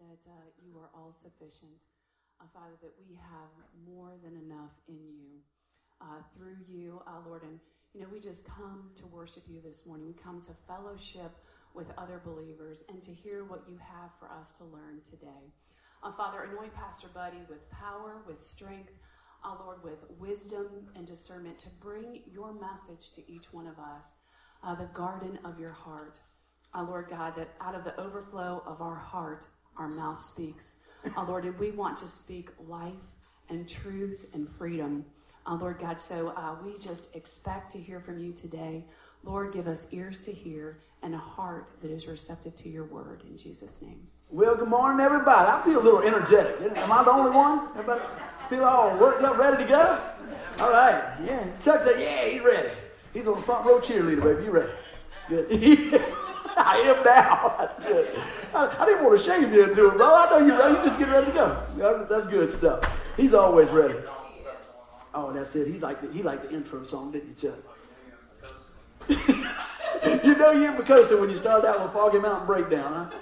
that uh, you are all sufficient. Uh, Father, that we have more than enough in you, uh, through you, uh, Lord. And, you know, we just come to worship you this morning. We come to fellowship with other believers and to hear what you have for us to learn today. Uh, Father, anoint Pastor Buddy with power, with strength, uh, Lord, with wisdom and discernment to bring your message to each one of us, the garden of your heart. Lord God, that out of the overflow of our heart, our mouth speaks. Uh, Lord, and we want to speak life and truth and freedom. Uh, Lord God, so uh, we just expect to hear from you today. Lord, give us ears to hear and a heart that is receptive to your word. In Jesus' name. Well, good morning, everybody. I feel a little energetic. Am I the only one? Everybody feel all worked up, ready to go? All right. Yeah. Chuck said, yeah, he's ready. He's on the front row cheerleader, baby. You ready? Good. I am now. That's good. I, I, didn't want to shame you into it, bro. I know you're ready. You just get ready to go. That's good stuff. He's always ready. Oh, that's it. He liked the, he liked the intro song, didn't you, Chuck? you know you're Makosa when you start out with Foggy Mountain Breakdown, huh?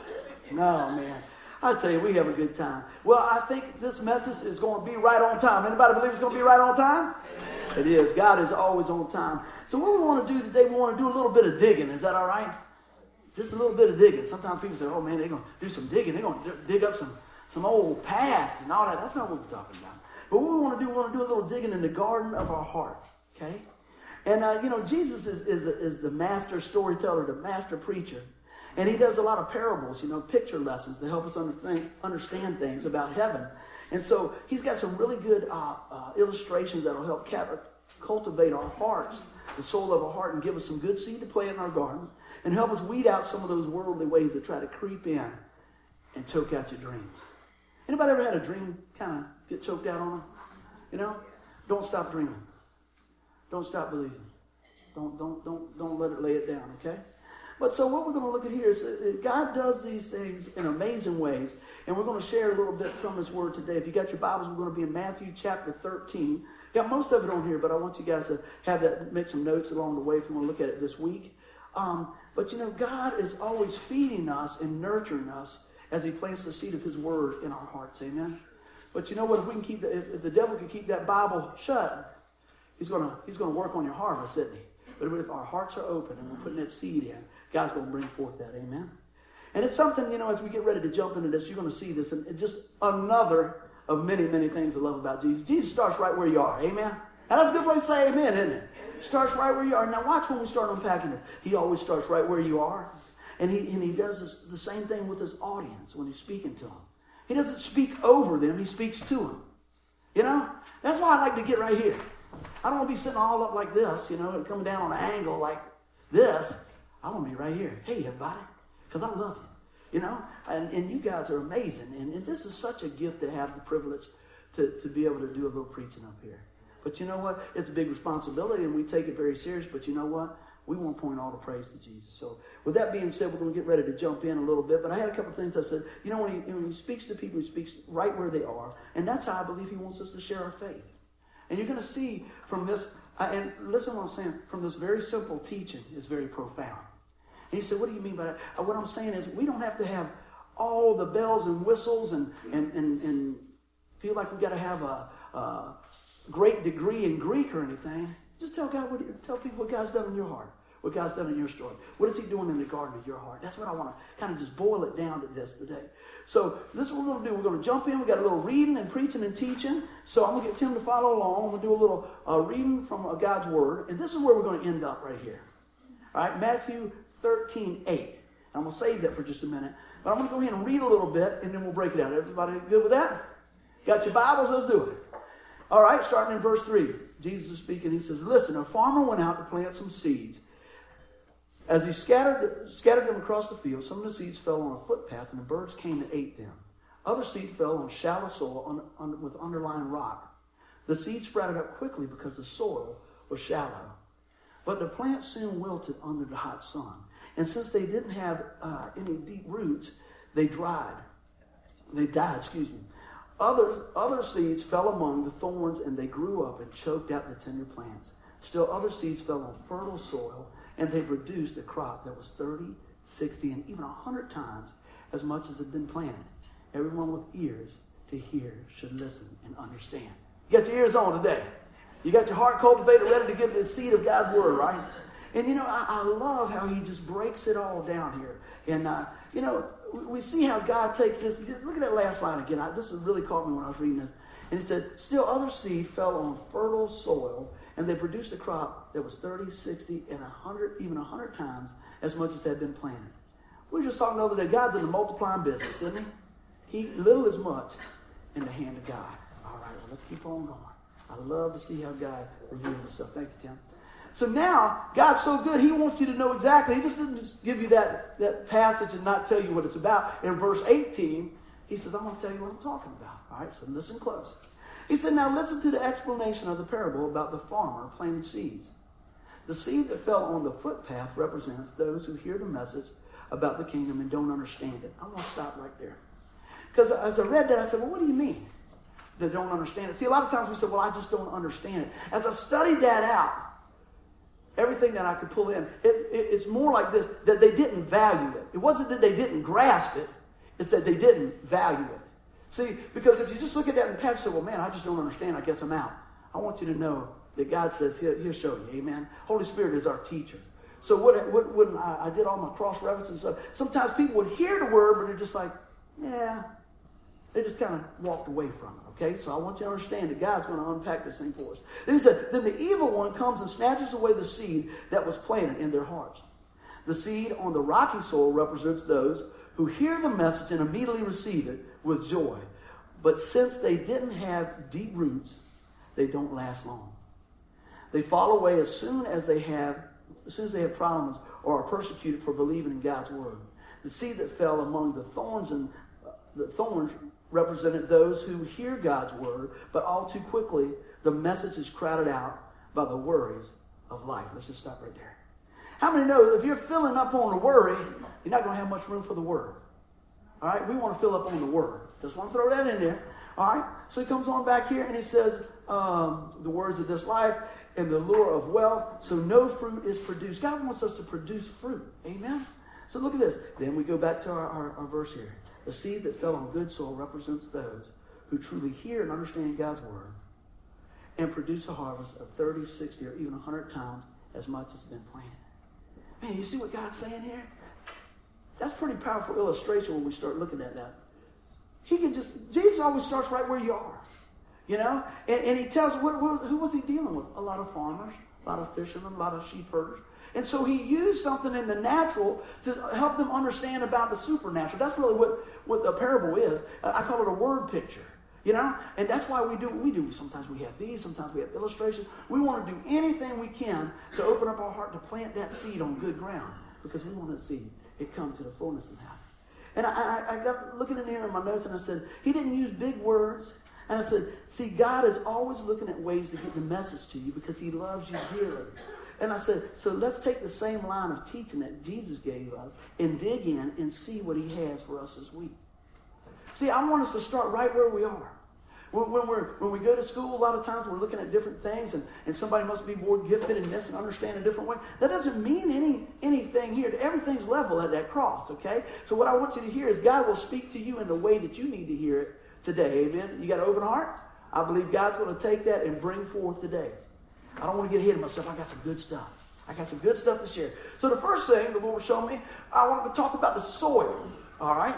No, man. I tell you, we have a good time. Well, I think this message is going to be right on time. Anybody believe it's going to be right on time? Amen. It is. God is always on time. So what we want to do today, we want to do a little bit of digging. Is that all right? Just a little bit of digging. Sometimes people say, oh man, they're going to do some digging. They're going to dig up some, some old past and all that. That's not what we're talking about. But what we want to do, we want to do a little digging in the garden of our heart. Okay? And, uh, you know, Jesus is, is, is the master storyteller, the master preacher. And he does a lot of parables, you know, picture lessons to help us understand, things about heaven. And so he's got some really good uh, uh, illustrations that will help cap- cultivate our hearts, the soul of our heart, and give us some good seed to plant in our garden and help us weed out some of those worldly ways that try to creep in and choke out your dreams. Anybody ever had a dream kind of get choked out on them? You know? Don't stop dreaming. Don't stop believing. Don't, don't, don't, don't let it lay it down, okay? But so what we're going to look at here is uh, God does these things in amazing ways. And we're going to share a little bit from His Word today. If you got your Bibles, we're going to be in Matthew chapter 13. Got most of it on here, but I want you guys to have that, make some notes along the way if you want to look at it this week. Um, but you know, God is always feeding us and nurturing us as He plants the seed of His Word in our hearts. Amen. But you know what? If we can keep the, if, if the devil can keep that Bible shut, he's gonna he's gonna work on your harvest, isn't he? But if our hearts are open and we're putting that seed in, God's gonna bring forth that. Amen. And it's something you know as we get ready to jump into this, you're gonna see this, and just another of many many things I love about Jesus. Jesus starts right where you are. Amen. And that's a good place to say amen, isn't it? Starts right where you are. Now watch when we start unpacking this. He always starts right where you are. And he, and he does this, the same thing with his audience when he's speaking to them. He doesn't speak over them, he speaks to them. You know? That's why I like to get right here. I don't want to be sitting all up like this, you know, and coming down on an angle like this. I want to be right here. Hey, everybody, because I love you. You know? And, and you guys are amazing. And, and this is such a gift to have the privilege to, to be able to do a little preaching up here. But you know what? It's a big responsibility, and we take it very serious. But you know what? We want to point all the praise to Jesus. So, with that being said, we're going to get ready to jump in a little bit. But I had a couple things I said. You know, when he, when he speaks to people, he speaks right where they are. And that's how I believe he wants us to share our faith. And you're going to see from this, uh, and listen what I'm saying, from this very simple teaching is very profound. And he said, What do you mean by that? Uh, what I'm saying is, we don't have to have all the bells and whistles and, and, and, and feel like we've got to have a, a great degree in Greek or anything. Just tell God what, tell people what God's done in your heart, what God's done in your story. What is He doing in the garden of your heart? That's what I want to kind of just boil it down to this today. So this is what we're going to do. We're going to jump in. We got a little reading and preaching and teaching. So I'm going to get Tim to follow along. I'm going to do a little uh, reading from uh, God's Word, and this is where we're going to end up right here. All right, Matthew 13, 8. I'm going to save that for just a minute. But I'm going to go ahead and read a little bit, and then we'll break it out. Everybody good with that? Got your Bibles? Let's do it. All right, starting in verse 3. Jesus is speaking. He says, Listen, a farmer went out to plant some seeds. As he scattered, scattered them across the field, some of the seeds fell on a footpath, and the birds came and ate them. Other seed fell on shallow soil on, on, with underlying rock. The seed sprouted up quickly because the soil was shallow. But the plants soon wilted under the hot sun. And since they didn't have uh, any deep roots, they dried. They died, excuse me. Others, other seeds fell among the thorns and they grew up and choked out the tender plants. Still, other seeds fell on fertile soil and they produced a crop that was 30, 60, and even 100 times as much as had been planted. Everyone with ears to hear should listen and understand. You got your ears on today. You got your heart cultivated, ready to give the seed of God's word, right? And you know, I, I love how he just breaks it all down here. And uh, you know, we see how God takes this. Look at that last line again. I, this really caught me when I was reading this. And he said, Still other seed fell on fertile soil, and they produced a crop that was 30, 60, and 100, even 100 times as much as had been planted. We were just talking over there. God's in the multiplying business, isn't he? He little as much in the hand of God. All right, well, let's keep on going. I love to see how God reveals himself. Thank you, Tim. So now, God's so good, He wants you to know exactly. He just doesn't just give you that, that passage and not tell you what it's about. In verse 18, He says, I'm going to tell you what I'm talking about. All right, so listen close. He said, Now listen to the explanation of the parable about the farmer planting seeds. The seed that fell on the footpath represents those who hear the message about the kingdom and don't understand it. I'm going to stop right there. Because as I read that, I said, Well, what do you mean? They don't understand it. See, a lot of times we say, Well, I just don't understand it. As I studied that out, everything that I could pull in, it, it, it's more like this that they didn't value it. It wasn't that they didn't grasp it, it's that they didn't value it. See, because if you just look at that in the passage say, well, man, I just don't understand, I guess I'm out. I want you to know that God says, he'll, he'll show you. Amen. Holy Spirit is our teacher. So what, what, when I, I did all my cross references and stuff, sometimes people would hear the word, but they're just like, yeah, they just kind of walked away from it. Okay, so I want you to understand that God's going to unpack this thing for us. Then he said, Then the evil one comes and snatches away the seed that was planted in their hearts. The seed on the rocky soil represents those who hear the message and immediately receive it with joy. But since they didn't have deep roots, they don't last long. They fall away as soon as they have as soon as they have problems or are persecuted for believing in God's word. The seed that fell among the thorns and uh, the thorns represented those who hear God's word, but all too quickly the message is crowded out by the worries of life. Let's just stop right there. How many know if you're filling up on the worry, you're not going to have much room for the word? All right, we want to fill up on the word. Just want to throw that in there. All right, so he comes on back here and he says, um, the words of this life and the lure of wealth, so no fruit is produced. God wants us to produce fruit. Amen? So look at this. Then we go back to our, our, our verse here. The seed that fell on good soil represents those who truly hear and understand God's word and produce a harvest of 30, 60, or even 100 times as much as has been planted. Man, you see what God's saying here? That's pretty powerful illustration when we start looking at that. He can just, Jesus always starts right where you are. You know? And, and he tells, what, what, who was he dealing with? A lot of farmers, a lot of fishermen, a lot of sheep herders. And so he used something in the natural to help them understand about the supernatural. That's really what, what the parable is. I call it a word picture. You know? And that's why we do what we do. Sometimes we have these, sometimes we have illustrations. We want to do anything we can to open up our heart to plant that seed on good ground because we want to see it come to the fullness of happen. And I, I, I got looking in here in my notes and I said, he didn't use big words. And I said, see, God is always looking at ways to get the message to you because he loves you dearly. And I said, so let's take the same line of teaching that Jesus gave us and dig in and see what he has for us this week. See, I want us to start right where we are. When, when, we're, when we go to school, a lot of times we're looking at different things, and, and somebody must be more gifted in this and understand a different way. That doesn't mean any anything here. Everything's level at that cross, okay? So what I want you to hear is God will speak to you in the way that you need to hear it today. Amen? You got an open heart? I believe God's going to take that and bring forth today. I don't want to get ahead of myself. I got some good stuff. I got some good stuff to share. So the first thing the Lord showed me, I wanted to talk about the soil. All right?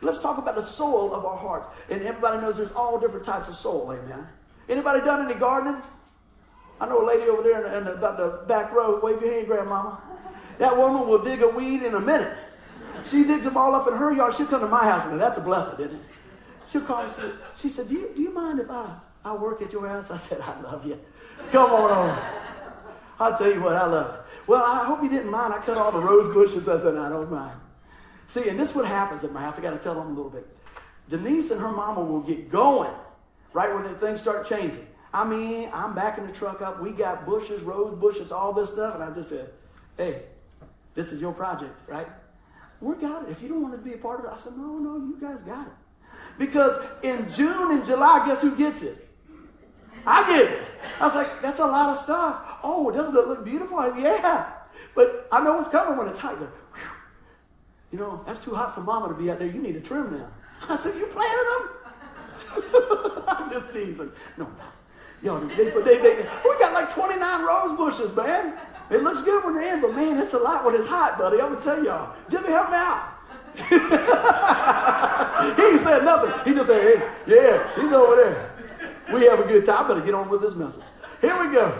Let's talk about the soil of our hearts. And everybody knows there's all different types of soil. Amen. Anybody done any gardening? I know a lady over there in, the, in about the back row. Wave your hand, grandmama. That woman will dig a weed in a minute. She digs them all up in her yard. She'll come to my house and that's a blessing, isn't it? She'll call say, she said, do you, do you mind if I, I work at your house? I said, I love you. Come on over. I'll tell you what, I love it. Well, I hope you didn't mind. I cut all the rose bushes. I said, I don't mind. See, and this is what happens at my house. I got to tell them a little bit. Denise and her mama will get going right when things start changing. I mean, I'm backing the truck up. We got bushes, rose bushes, all this stuff. And I just said, hey, this is your project, right? We got it. If you don't want to be a part of it, I said, no, no, you guys got it. Because in June and July, guess who gets it? I get it. I was like, that's a lot of stuff. Oh, doesn't it look beautiful? Yeah. But I know what's coming when it's hot. You know, that's too hot for mama to be out there. You need to trim now. I said, You planted them? I'm just teasing. No, Yo, they, they, they, we got like 29 rose bushes, man. It looks good when they're in, but man, it's a lot when it's hot, buddy. I'm gonna tell y'all. Jimmy, help me out. he said nothing. He just said, hey, yeah, he's over there. We have a good time. Better get on with this message. Here we go.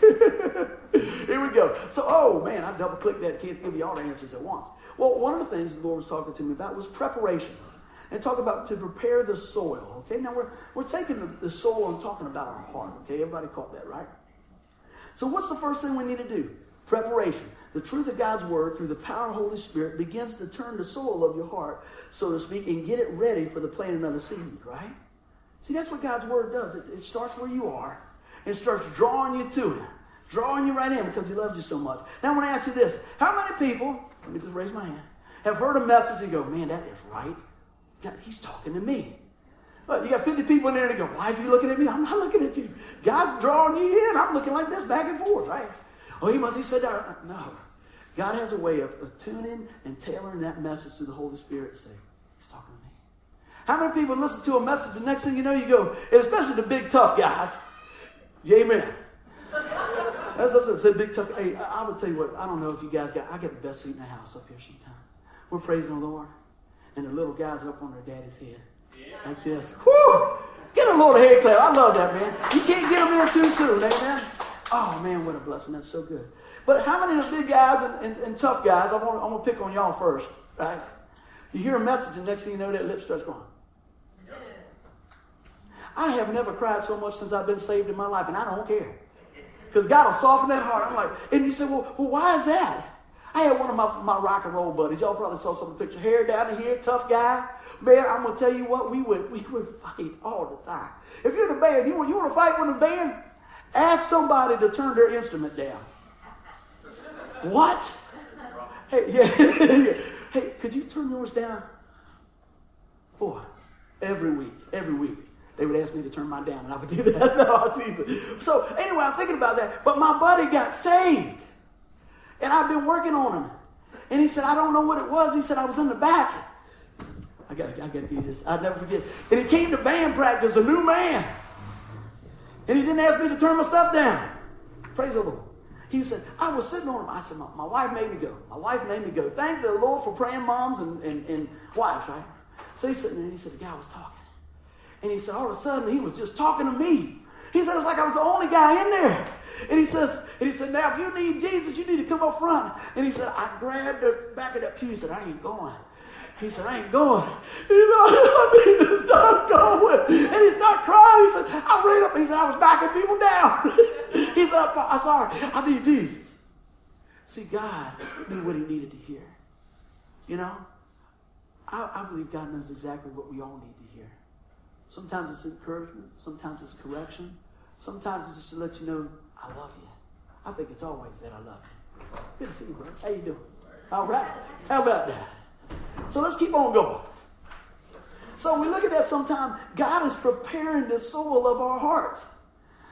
Here we go. So, oh man, I double clicked that. Can't give you all the answers at once. Well, one of the things the Lord was talking to me about was preparation. And talk about to prepare the soil. Okay, now we're, we're taking the, the soil and talking about our heart. Okay, everybody caught that, right? So, what's the first thing we need to do? Preparation. The truth of God's word through the power of the Holy Spirit begins to turn the soil of your heart, so to speak, and get it ready for the planting of the seed, right? See, that's what God's word does. It, it starts where you are and starts drawing you to it, drawing you right in because He loves you so much. Now, I want to ask you this How many people, let me just raise my hand, have heard a message and go, man, that is right? God, he's talking to me. You got 50 people in there they go, why is he looking at me? I'm not looking at you. God's drawing you in. I'm looking like this back and forth, right? Oh, he must, he said that. No. God has a way of, of tuning and tailoring that message to the Holy Spirit say, he's talking to me. How many people listen to a message, the next thing you know, you go, and especially the big tough guys, yeah, amen. That's, that's say big tough. Hey, I, I would tell you what, I don't know if you guys got, I get the best seat in the house up here sometimes. We're praising the Lord and the little guys up on their daddy's head. Yeah. Like this. Whoo! Get a Lord a head clap. I love that, man. You can't get them in too soon, amen? Oh, man, what a blessing. That's so good. But how many of the big guys and, and, and tough guys, I want, I want to pick on y'all first, right? You hear a message, and next thing you know, that lip starts going. I have never cried so much since I've been saved in my life, and I don't care. Because God will soften that heart. I'm like, and you say, well, well why is that? I had one of my, my rock and roll buddies. Y'all probably saw some picture. Hair down here, tough guy. Man, I'm gonna tell you what, we would we would fight all the time. If you're the band, you want you want to fight with the band, ask somebody to turn their instrument down. What? Hey, yeah, hey, could you turn yours down? Boy, every week, every week, they would ask me to turn mine down, and I would do that. no, so anyway, I'm thinking about that. But my buddy got saved. And I've been working on him. And he said, I don't know what it was. He said, I was in the back. I got I got to do this. I'll never forget. And he came to band practice, a new man. And he didn't ask me to turn my stuff down. Praise the Lord. He said, I was sitting on him. I said, my, my wife made me go. My wife made me go. Thank the Lord for praying moms and, and, and wives, right? So he's sitting there and he said, the guy was talking. And he said, all of a sudden, he was just talking to me. He said, it was like I was the only guy in there. And he says, and he said, now if you need Jesus, you need to come up front. And he said, I grabbed the back of that pew. He said, I ain't going. He said, I ain't going. He said, I need to start going. And he started crying. He said, I ran up. He said, I was backing people down. he said, I'm sorry. I need Jesus. See, God knew what he needed to hear. You know, I, I believe God knows exactly what we all need. Sometimes it's encouragement. Sometimes it's correction. Sometimes it's just to let you know I love you. I think it's always that I love you. Good to see you, bro. How you doing? All right. How about that? So let's keep on going. So we look at that sometime. God is preparing the soul of our hearts.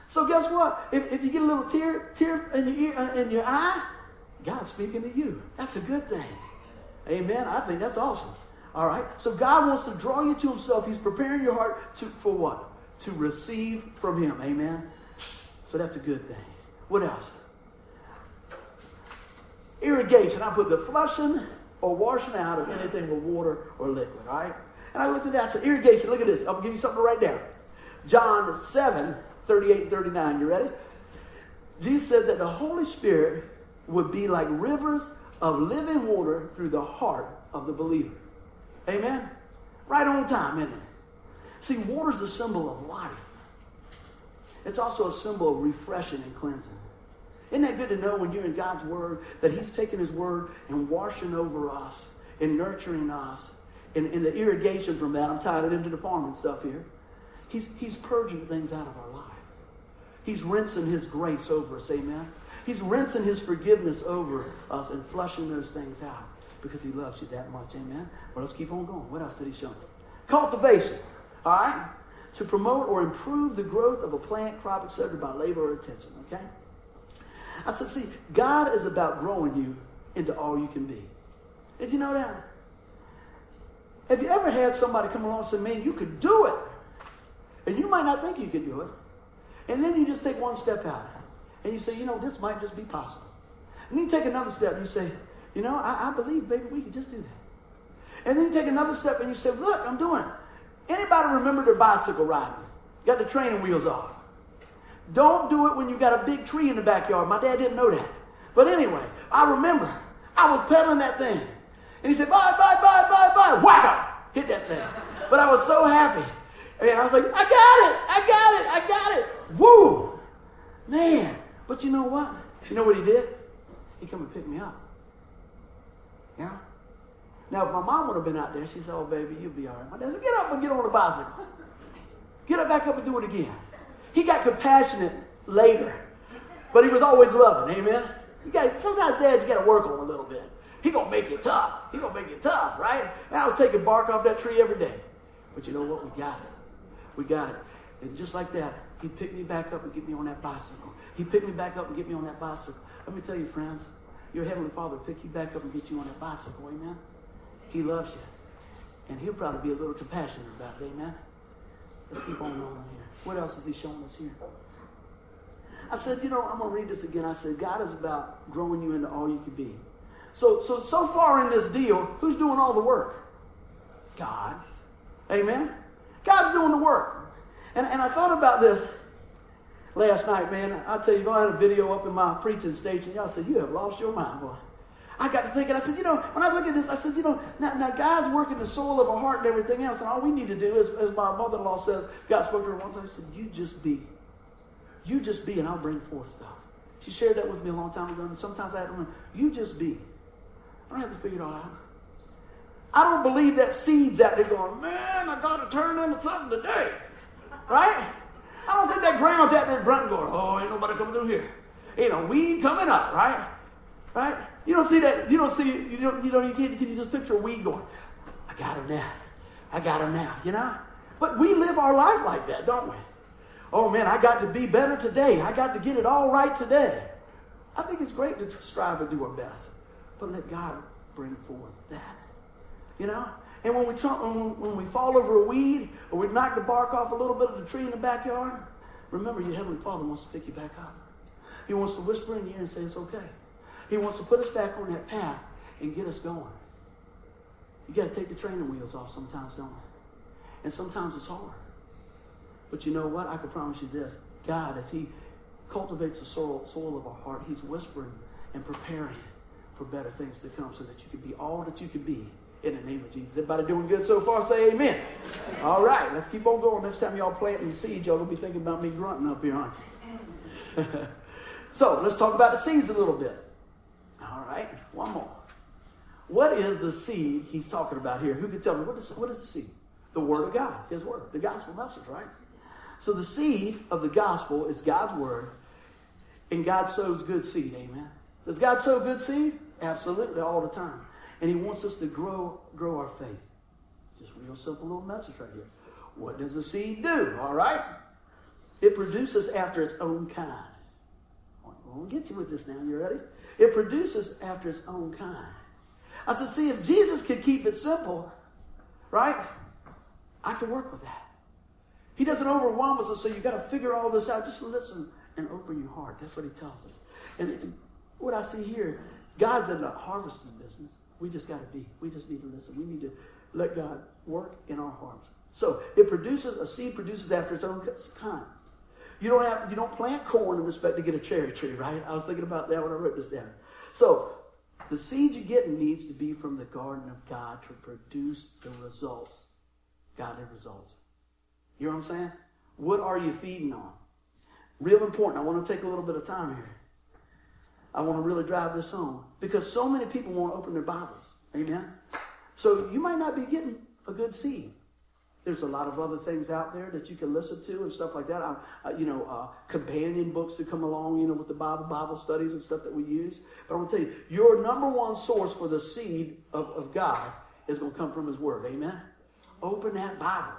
So guess what? If, if you get a little tear, tear in your ear, uh, in your eye, God's speaking to you. That's a good thing. Amen. I think that's awesome. All right. So God wants to draw you to Himself. He's preparing your heart to for what? To receive from Him. Amen. So that's a good thing. What else? Irrigation. I put the flushing or washing out of anything with water or liquid, all right? And I looked at that. I said, irrigation. Look at this. I'll give you something to write down. John 7, 38 and 39. You ready? Jesus said that the Holy Spirit would be like rivers of living water through the heart of the believer. Amen? Right on time, isn't it? See, water is a symbol of life. It's also a symbol of refreshing and cleansing. Isn't that good to know when you're in God's Word that He's taking His Word and washing over us and nurturing us? And, and the irrigation from that, I'm tied it into the farming stuff here. He's, he's purging things out of our life. He's rinsing His grace over us, amen? He's rinsing His forgiveness over us and flushing those things out because He loves you that much, amen? Well, let's keep on going. What else did He show me? Cultivation, all right? to promote or improve the growth of a plant, crop, etc. by labor or attention. Okay? I said, see, God is about growing you into all you can be. Did you know that? Have you ever had somebody come along and say, man, you could do it? And you might not think you could do it. And then you just take one step out. And you say, you know, this might just be possible. And then you take another step and you say, you know, I, I believe, baby, we could just do that. And then you take another step and you say, look, I'm doing it. Anybody remember their bicycle riding? Got the training wheels off. Don't do it when you got a big tree in the backyard. My dad didn't know that. But anyway, I remember I was pedaling that thing. And he said, bye, bye, bye, bye, bye. Whack! Hit that thing. But I was so happy. And I was like, I got it, I got it, I got it. Woo! Man. But you know what? You know what he did? He come and pick me up. Now, if my mom would have been out there, she said, oh, baby, you'll be all right. My dad said, get up and get on the bicycle. Get up back up and do it again. He got compassionate later, but he was always loving. Amen? You got, sometimes dads, you got to work on a little bit. He going to make you tough. He going to make you tough, right? And I was taking bark off that tree every day. But you know what? We got it. We got it. And just like that, he picked me back up and get me on that bicycle. He picked me back up and get me on that bicycle. Let me tell you, friends, your Heavenly Father pick you back up and get you on that bicycle. Amen? He loves you. And he'll probably be a little compassionate about it. Amen? Let's keep on going here. What else is he showing us here? I said, you know, I'm going to read this again. I said, God is about growing you into all you can be. So, so, so far in this deal, who's doing all the work? God. Amen? God's doing the work. And, and I thought about this last night, man. I'll tell you, I had a video up in my preaching station. Y'all said, You have lost your mind, boy. I got to thinking, I said, you know, when I look at this, I said, you know, now, now God's working the soul of our heart and everything else, and all we need to do is, as my mother in law says, God spoke to her one time, he said, You just be. You just be, and I'll bring forth stuff. She shared that with me a long time ago, and sometimes I have to remember, You just be. I don't have to figure it all out. I don't believe that seed's out there going, Man, I got to turn into something today. Right? I don't think that ground's out there grunting going, oh, ain't nobody coming through here. Ain't no weed coming up, right? Right? You don't see that, you don't see, you don't, you know, you can, can you just picture a weed going, I got him now. I got him now, you know? But we live our life like that, don't we? Oh man, I got to be better today. I got to get it all right today. I think it's great to strive to do our best, but let God bring forth that. You know? And when we, when, when we fall over a weed or we knock the bark off a little bit of the tree in the backyard, remember your Heavenly Father wants to pick you back up. He wants to whisper in your ear and say, It's okay. He wants to put us back on that path and get us going. You got to take the training wheels off sometimes, don't we? And sometimes it's hard. But you know what? I can promise you this God, as He cultivates the soil, soul of our heart, He's whispering and preparing for better things to come so that you can be all that you can be in the name of Jesus. Everybody doing good so far? Say amen. All right, let's keep on going. Next time y'all planting seeds, y'all gonna be thinking about me grunting up here, aren't you? so let's talk about the seeds a little bit. All right, one more. What is the seed he's talking about here? Who can tell me? What is, what is the seed? The Word of God, His Word, the gospel message, right? So the seed of the gospel is God's Word, and God sows good seed, amen. Does God sow good seed? Absolutely, all the time. And he wants us to grow, grow our faith. Just real simple little message right here. What does a seed do? All right? It produces after its own kind. We'll get you with this now. You ready? It produces after its own kind. I said, see, if Jesus could keep it simple, right? I can work with that. He doesn't overwhelm us and say, you got to figure all this out. Just listen and open your heart. That's what he tells us. And what I see here, God's in the harvesting business. We just got to be. We just need to listen. We need to let God work in our hearts. So it produces a seed produces after its own kind. You don't have you don't plant corn in respect to get a cherry tree, right? I was thinking about that when I wrote this down. So the seed you're getting needs to be from the garden of God to produce the results, godly results. You know what I'm saying? What are you feeding on? Real important. I want to take a little bit of time here. I want to really drive this home because so many people won't open their Bibles. Amen. So you might not be getting a good seed. There's a lot of other things out there that you can listen to and stuff like that. I, uh, you know, uh, companion books that come along, you know, with the Bible, Bible studies and stuff that we use. But I want to tell you, your number one source for the seed of, of God is going to come from His Word. Amen. Open that Bible.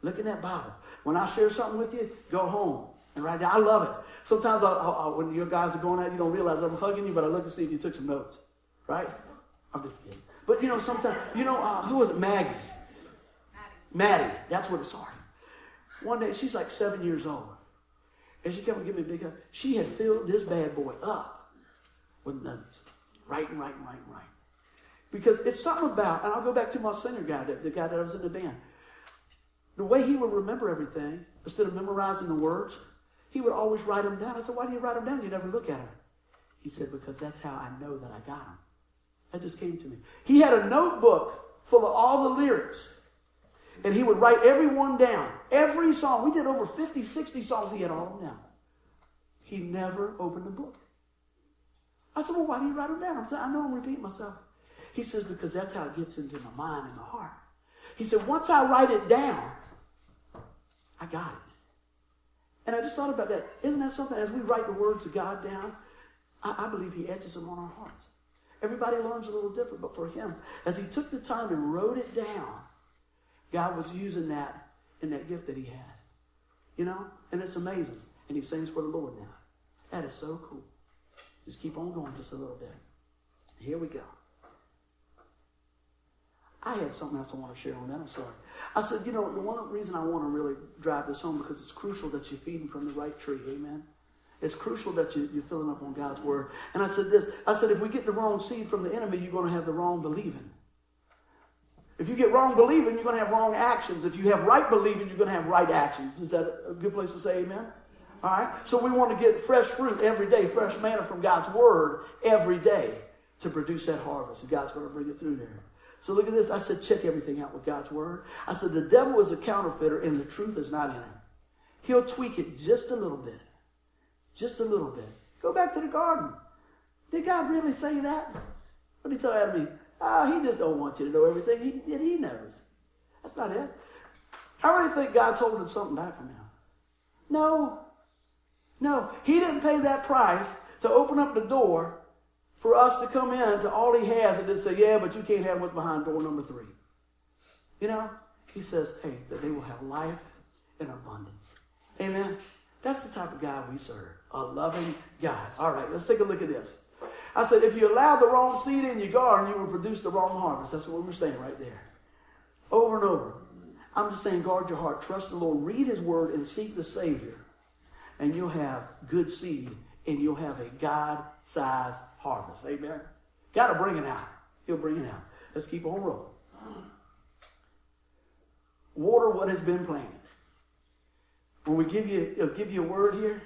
Look in that Bible. When I share something with you, go home and write down. I love it. Sometimes I, I, when your guys are going out, you don't realize I'm hugging you, but I look to see if you took some notes. Right? I'm just kidding. But you know, sometimes, you know, uh, who was it? Maggie. Maddie, that's what it's started. One day, she's like seven years old. And she come and give me a big hug. She had filled this bad boy up with notes. Writing, writing, writing, writing. Because it's something about, and I'll go back to my singer guy, the, the guy that was in the band. The way he would remember everything, instead of memorizing the words, he would always write them down. I said, Why do you write them down? You never look at them. He said, Because that's how I know that I got them. That just came to me. He had a notebook full of all the lyrics. And he would write every one down. Every song. We did over 50, 60 songs. He had all of them down. He never opened a book. I said, Well, why do you write them down? I'm saying, I know I'm repeating myself. He says, Because that's how it gets into my mind and my heart. He said, Once I write it down, I got it. And I just thought about that. Isn't that something? As we write the words of God down, I, I believe He etches them on our hearts. Everybody learns a little different, but for him, as he took the time and wrote it down, God was using that in that gift that he had. You know? And it's amazing. And he sings for the Lord now. That is so cool. Just keep on going just a little bit. Here we go. I had something else I want to share on that. I'm sorry. I said, you know, the one reason I want to really drive this home because it's crucial that you're feeding from the right tree. Amen. It's crucial that you, you're filling up on God's word. And I said this I said, if we get the wrong seed from the enemy, you're going to have the wrong believing. If you get wrong believing, you're going to have wrong actions. If you have right believing, you're going to have right actions. Is that a good place to say amen? All right? So we want to get fresh fruit every day, fresh manna from God's word every day to produce that harvest. And God's going to bring it through there. So look at this. I said, check everything out with God's word. I said, the devil is a counterfeiter and the truth is not in him. He'll tweak it just a little bit. Just a little bit. Go back to the garden. Did God really say that? What did he tell Adam Eve? Oh, he just don't want you to know everything. He, he knows. That's not it. How many think God's holding something back from him? No. No. He didn't pay that price to open up the door for us to come in to all he has and then say, yeah, but you can't have what's behind door number three. You know? He says, hey, that they will have life in abundance. Amen? That's the type of God we serve a loving God. All right, let's take a look at this. I said, if you allow the wrong seed in your garden, you will produce the wrong harvest. That's what we were saying right there. Over and over. I'm just saying, guard your heart. Trust the Lord. Read His Word and seek the Savior. And you'll have good seed and you'll have a God sized harvest. Amen. Got to bring it out. He'll bring it out. Let's keep on rolling. Water what has been planted. When we give you, uh, give you a word here,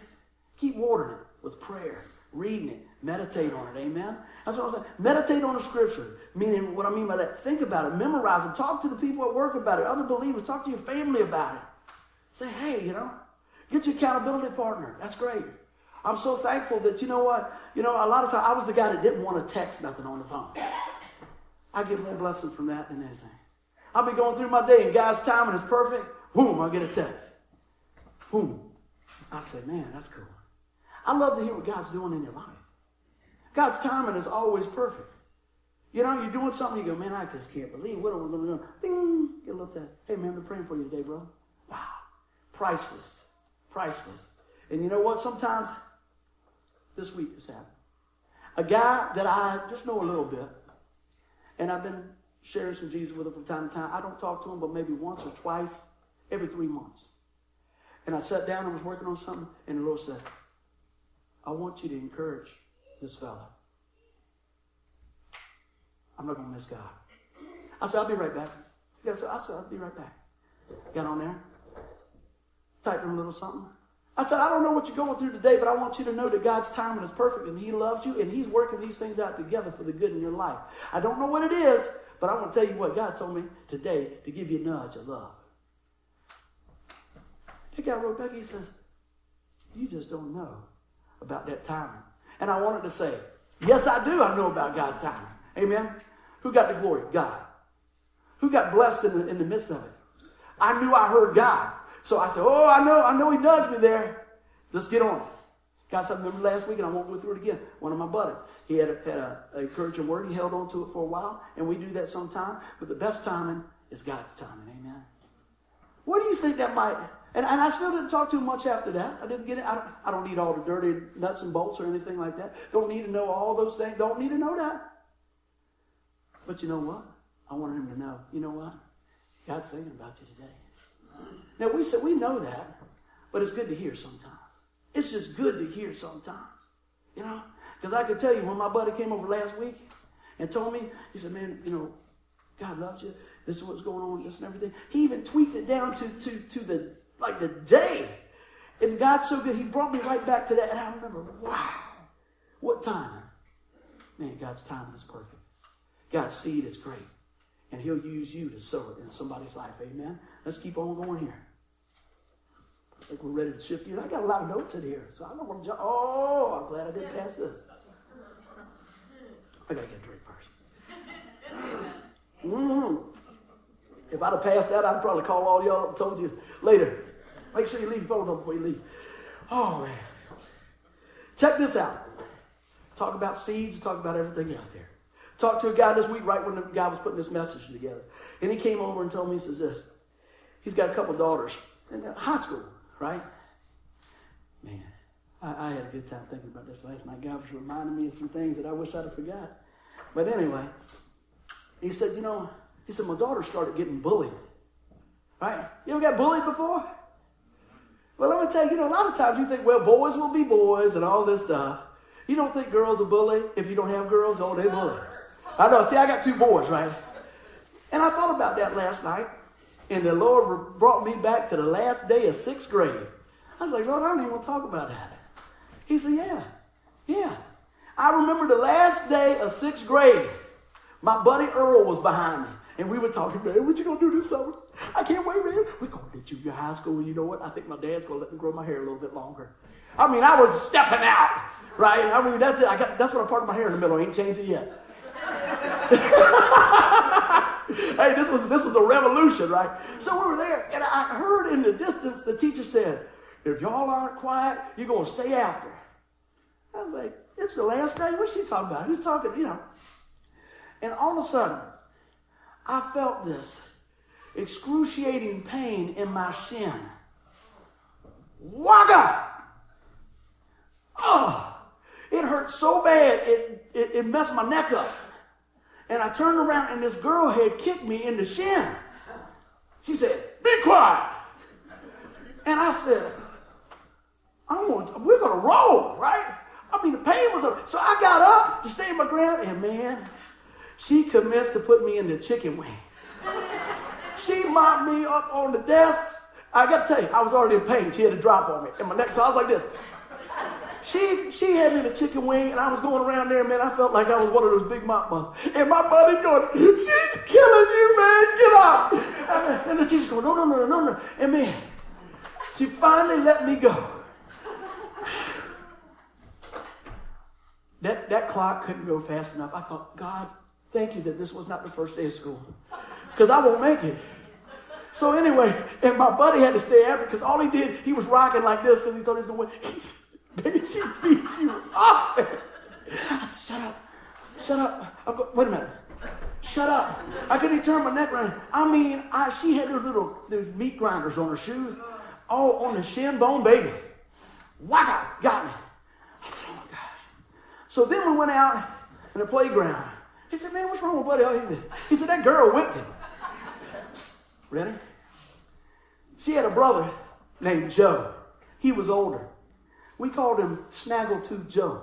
keep watering it with prayer, reading it, meditate on it. Amen? That's what I'm saying. Meditate on the scripture. Meaning, what I mean by that, think about it, memorize it, talk to the people at work about it, other believers, talk to your family about it. Say, hey, you know, get your accountability partner. That's great. I'm so thankful that, you know what, you know, a lot of times I was the guy that didn't want to text nothing on the phone. I get more blessing from that than anything. I'll be going through my day and God's timing is perfect. Boom, I get a text. Boom. I say, man, that's cool. I love to hear what God's doing in your life. God's timing is always perfect. You know, you're doing something, you go, man, I just can't believe what are we going to do? Ding, get a little text. Hey, man, we're praying for you today, bro. Wow. Priceless. Priceless. And you know what? Sometimes this week this happened. A guy that I just know a little bit, and I've been sharing some Jesus with him from time to time. I don't talk to him, but maybe once or twice every three months. And I sat down and was working on something, and the Lord said, I want you to encourage this fella. I'm not going to miss God. I said, I'll be right back. I said, I said, I'll be right back. Got on there, typed in a little something. I said, I don't know what you're going through today, but I want you to know that God's timing is perfect and He loves you and He's working these things out together for the good in your life. I don't know what it is, but I want to tell you what God told me today to give you a nudge of love. That guy wrote back, he says, You just don't know about that timing. And I wanted to say, Yes, I do. I know about God's timing. Amen. Who got the glory? God. Who got blessed in the, in the midst of it? I knew I heard God. So I said, Oh, I know, I know he nudged me there. Let's get on it. Got something remember last week, and I won't go through it again. One of my buddies. He had a, had a, a encouraging word. He held on to it for a while, and we do that sometime. But the best timing is God's timing. Amen. What do you think that might and, and I still didn't talk to him much after that. I didn't get it. I don't, I don't need all the dirty nuts and bolts or anything like that. Don't need to know all those things. Don't need to know that. But you know what? I wanted him to know. You know what? God's thinking about you today. Now, we said we know that, but it's good to hear sometimes. It's just good to hear sometimes. You know? Because I could tell you, when my buddy came over last week and told me, he said, man, you know, God loves you. This is what's going on, this and everything. He even tweaked it down to, to, to the, like the day. And God's so good, he brought me right back to that. And I remember, wow, what time? Man, God's timing is perfect. God's seed is great. And he'll use you to sow it in somebody's life. Amen. Let's keep on going here. I think we're ready to shift gears. I got a lot of notes in here, so I don't want to jump. Oh, I'm glad I didn't pass this. I got to get a drink first. Mm-hmm. If I'd have passed that, I'd probably call all y'all and told you later. Make sure you leave your phone number before you leave. Oh, man. Check this out. Talk about seeds, talk about everything out there. Talked to a guy this week right when the guy was putting this message together. And he came over and told me, he says this. He's got a couple daughters in high school, right? Man, I, I, had a good time thinking about this last night. God was reminding me of some things that I wish I'd have forgot. But anyway, he said, you know, he said, my daughter started getting bullied. Right? You ever got bullied before? Well, let me tell you, you know, a lot of times you think, well, boys will be boys and all this stuff. You don't think girls are bully if you don't have girls? Oh, they bully. I know. See, I got two boys, right? And I thought about that last night, and the Lord brought me back to the last day of sixth grade. I was like, Lord, I don't even want to talk about that. He said, Yeah, yeah. I remember the last day of sixth grade. My buddy Earl was behind me, and we were talking, man, what you gonna do this summer? I can't wait, man. We're going to junior high school, and you know what? I think my dad's gonna let me grow my hair a little bit longer. I mean, I was stepping out, right? I mean, that's it. I got that's what I parted my hair in the middle. I ain't changed it yet. hey, this was this was a revolution, right? So we were there, and I heard in the distance the teacher said, "If y'all aren't quiet, you're gonna stay after." I was like, "It's the last day. What's she talking about? Who's talking? You know?" And all of a sudden, I felt this excruciating pain in my shin. Wagga! Oh, ah! it hurt so bad, it, it, it messed my neck up. And I turned around and this girl had kicked me in the shin. She said, Be quiet. And I said, I'm gonna, we're going to roll, right? I mean, the pain was up. So I got up to stay in my ground, and man, she commenced to put me in the chicken wing. She mopped me up on the desk. I got to tell you, I was already in pain. She had a drop on me. And my neck, so I was like this. She she had me in the chicken wing, and I was going around there, man. I felt like I was one of those big mop buns. And my buddy's going, she's killing you, man. Get up. And the teacher's going, no, no, no, no, no. And man, she finally let me go. That, that clock couldn't go fast enough. I thought, God, thank you that this was not the first day of school. Because I won't make it. So anyway, and my buddy had to stay after because all he did, he was rocking like this because he thought he was going to win. He said, Baby, she beat you up. I said, shut up. Shut up. Go, wait a minute. Shut up. I couldn't even turn my neck around. I mean, I, she had those little those meat grinders on her shoes. all on the shin bone, baby. Whack got me. I said, oh my gosh. So then we went out in the playground. He said, man, what's wrong with Buddy? He said, that girl whipped him. Ready? She had a brother named Joe. He was older. We called him Snaggletooth Joe.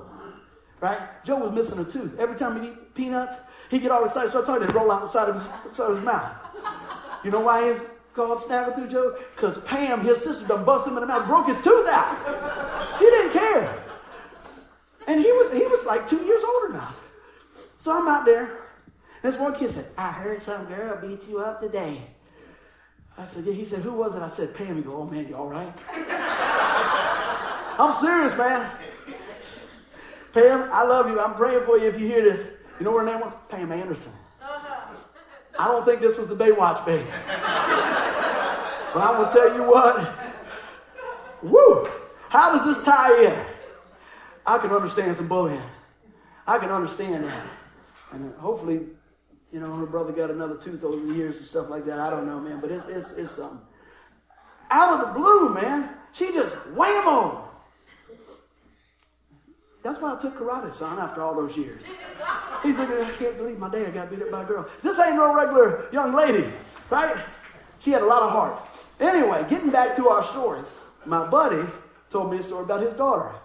Right? Joe was missing a tooth. Every time he'd eat peanuts, he'd get all excited, start talking, and roll out the side of his, side of his mouth. You know why he's called Snaggletooth Joe? Because Pam, his sister, done busted him in the mouth, broke his tooth out. She didn't care. And he was, he was like two years older than us. So I'm out there. This one kid said, I heard some girl beat you up today. I said, yeah. He said, who was it? I said, Pam. He go, oh man, you all right? I'm serious, man. Pam, I love you. I'm praying for you if you hear this. You know what her name was? Pam Anderson. Uh-huh. I don't think this was the Baywatch baby. but I'm going to tell you what. Woo! How does this tie in? I can understand some bullying. I can understand that. And hopefully, you know, her brother got another tooth over the years and stuff like that. I don't know, man. But it's, it's, it's something. Out of the blue, man, she just wham on. That's why I took karate, son, after all those years. He said, I can't believe my dad got beat up by a girl. This ain't no regular young lady, right? She had a lot of heart. Anyway, getting back to our story, my buddy told me a story about his daughter.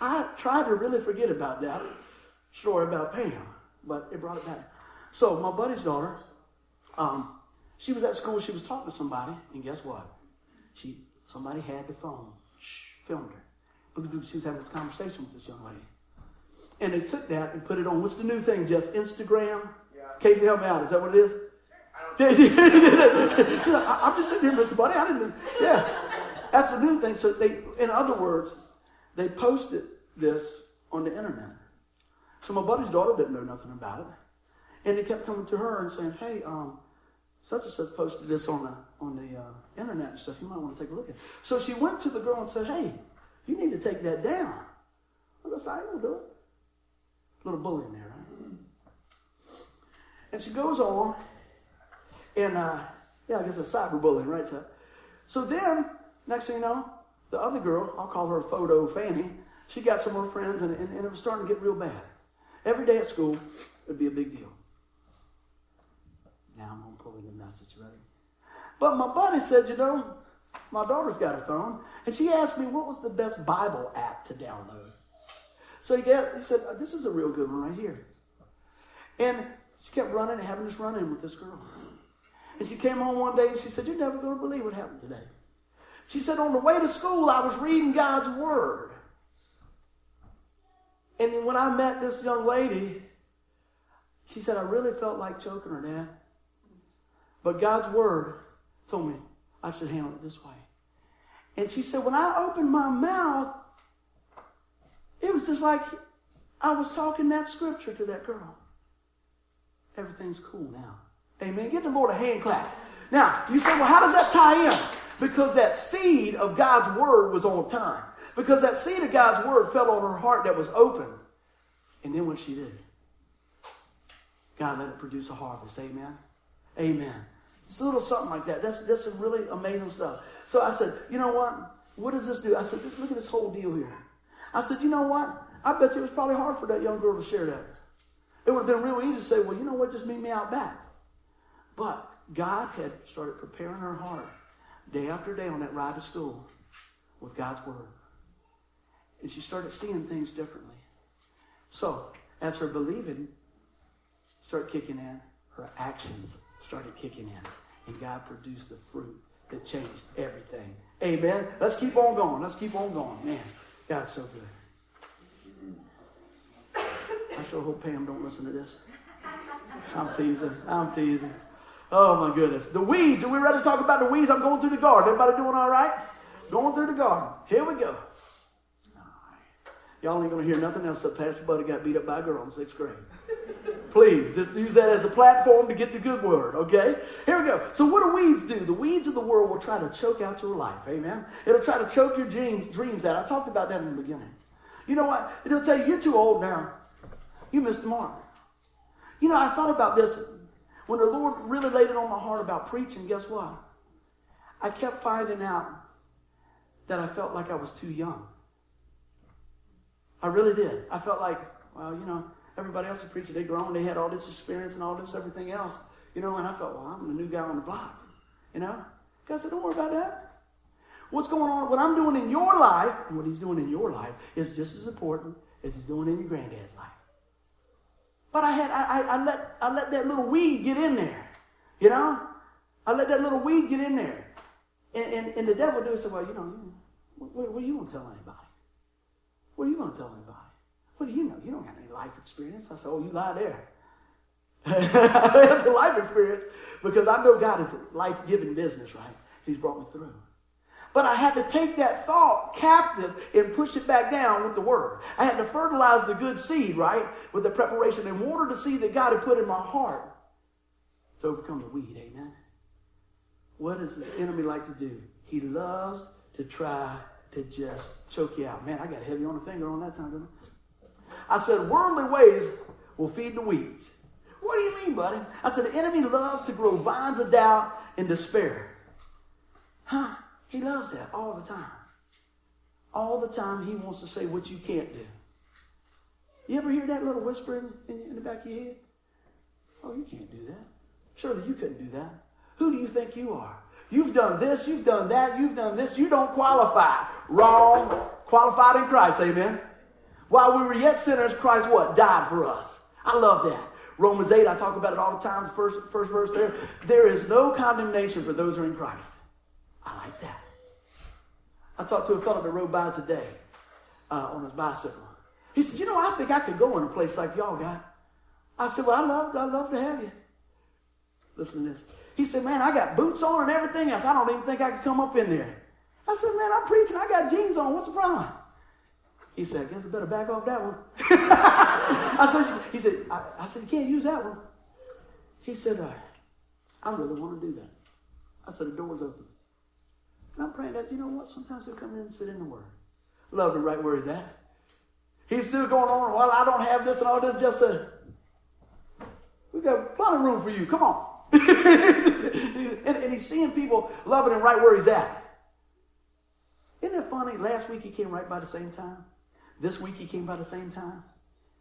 I tried to really forget about that story about Pam, but it brought it back. So my buddy's daughter, um, she was at school. She was talking to somebody, and guess what? She somebody had the phone, Shh, filmed her. She was having this conversation with this young lady, and they took that and put it on. What's the new thing? Just Instagram. Yeah. Casey, help me out. Is that what it is? I'm just sitting here, Mr. Buddy. I didn't. Yeah, that's the new thing. So they, in other words, they posted this on the internet. So my buddy's daughter didn't know nothing about it, and they kept coming to her and saying, "Hey, um, such and such posted this on the on the uh, internet and stuff. You might want to take a look at." it. So she went to the girl and said, "Hey, you need to take that down." I guess I will do it. A Little bully in there, right? And she goes on, and uh, yeah, I guess it's cyberbullying, right? So then, next thing you know, the other girl, I'll call her Photo Fanny, she got some more friends, and, and, and it was starting to get real bad. Every day at school, it'd be a big deal. Now I'm going to pull in the message, ready? But my buddy said, you know, my daughter's got a phone, and she asked me what was the best Bible app to download. So he, got, he said, this is a real good one right here. And she kept running and having this run in with this girl. And she came home one day and she said, You're never going to believe what happened today. She said, On the way to school, I was reading God's Word. And when I met this young lady, she said, I really felt like choking her, Dad. But God's Word told me I should handle it this way. And she said, when I opened my mouth, it was just like I was talking that scripture to that girl. Everything's cool now. Amen. Give the Lord a hand clap. Now, you say, well, how does that tie in? Because that seed of God's word was on time. Because that seed of God's word fell on her heart that was open. And then what she did, God let it produce a harvest. Amen. Amen. It's a little something like that. That's, that's some really amazing stuff. So I said, you know what? What does this do? I said, just look at this whole deal here. I said, you know what? I bet you it was probably hard for that young girl to share that. It would have been real easy to say, well, you know what? Just meet me out back. But God had started preparing her heart day after day on that ride to school with God's word. And she started seeing things differently. So, as her believing started kicking in, her actions started kicking in. And God produced the fruit that changed everything. Amen. Let's keep on going. Let's keep on going. Man, God's so good. I sure hope Pam don't listen to this. I'm teasing. I'm teasing. Oh my goodness. The weeds. Are we ready to talk about the weeds? I'm going through the garden. Everybody doing all right? Going through the garden. Here we go. Y'all ain't going to hear nothing else that Pastor Buddy got beat up by a girl in sixth grade. Please, just use that as a platform to get the good word, okay? Here we go. So, what do weeds do? The weeds of the world will try to choke out your life, amen? It'll try to choke your dreams, dreams out. I talked about that in the beginning. You know what? It'll tell you, you're too old now. You missed the mark. You know, I thought about this when the Lord really laid it on my heart about preaching. Guess what? I kept finding out that I felt like I was too young. I really did. I felt like, well, you know, everybody else is preaching. They grown. They had all this experience and all this everything else. You know, and I felt, well, I'm the new guy on the block. You know? God said, don't worry about that. What's going on, what I'm doing in your life, and what he's doing in your life is just as important as he's doing in your granddad's life. But I had I, I, I let I let that little weed get in there. You know? I let that little weed get in there. And, and, and the devil do it, said, well, you know, what, what you going to tell anybody? What are you going to tell anybody? What do you know? You don't have any life experience. I said, oh, you lie there. That's a life experience because I know God is a life-giving business, right? He's brought me through. But I had to take that thought captive and push it back down with the word. I had to fertilize the good seed, right? With the preparation and water the seed that God had put in my heart to overcome the weed. Amen. What does the enemy like to do? He loves to try to just choke you out. Man, I got heavy on the finger on that time? I said, worldly ways will feed the weeds. What do you mean, buddy? I said, the enemy loves to grow vines of doubt and despair. Huh? He loves that all the time. All the time he wants to say what you can't do. You ever hear that little whispering in, in the back of your head? Oh, you can't do that. Surely you couldn't do that. Who do you think you are? You've done this, you've done that, you've done this. You don't qualify. Wrong. Qualified in Christ, amen. While we were yet sinners, Christ what? Died for us. I love that. Romans 8, I talk about it all the time, first, first verse there. There is no condemnation for those who are in Christ. I like that. I talked to a fellow that rode by today uh, on his bicycle. He said, You know, I think I could go in a place like y'all got. I said, Well, I love, I'd love to have you. Listen to this. He said, Man, I got boots on and everything else. I don't even think I could come up in there. I said, Man, I'm preaching. I got jeans on. What's the problem? He said, I guess I better back off that one. I said, he said, I, I, said, you can't use that one. He said, uh, I really want to do that. I said, the door's open. And I'm praying that, you know what? Sometimes he'll come in and sit in the Word. Love to right where he's at. He's still going on, well, I don't have this and all this. Jeff said, we got plenty of room for you. Come on. and, and he's seeing people loving him right where he's at. Isn't it funny? Last week he came right by the same time. This week he came by the same time.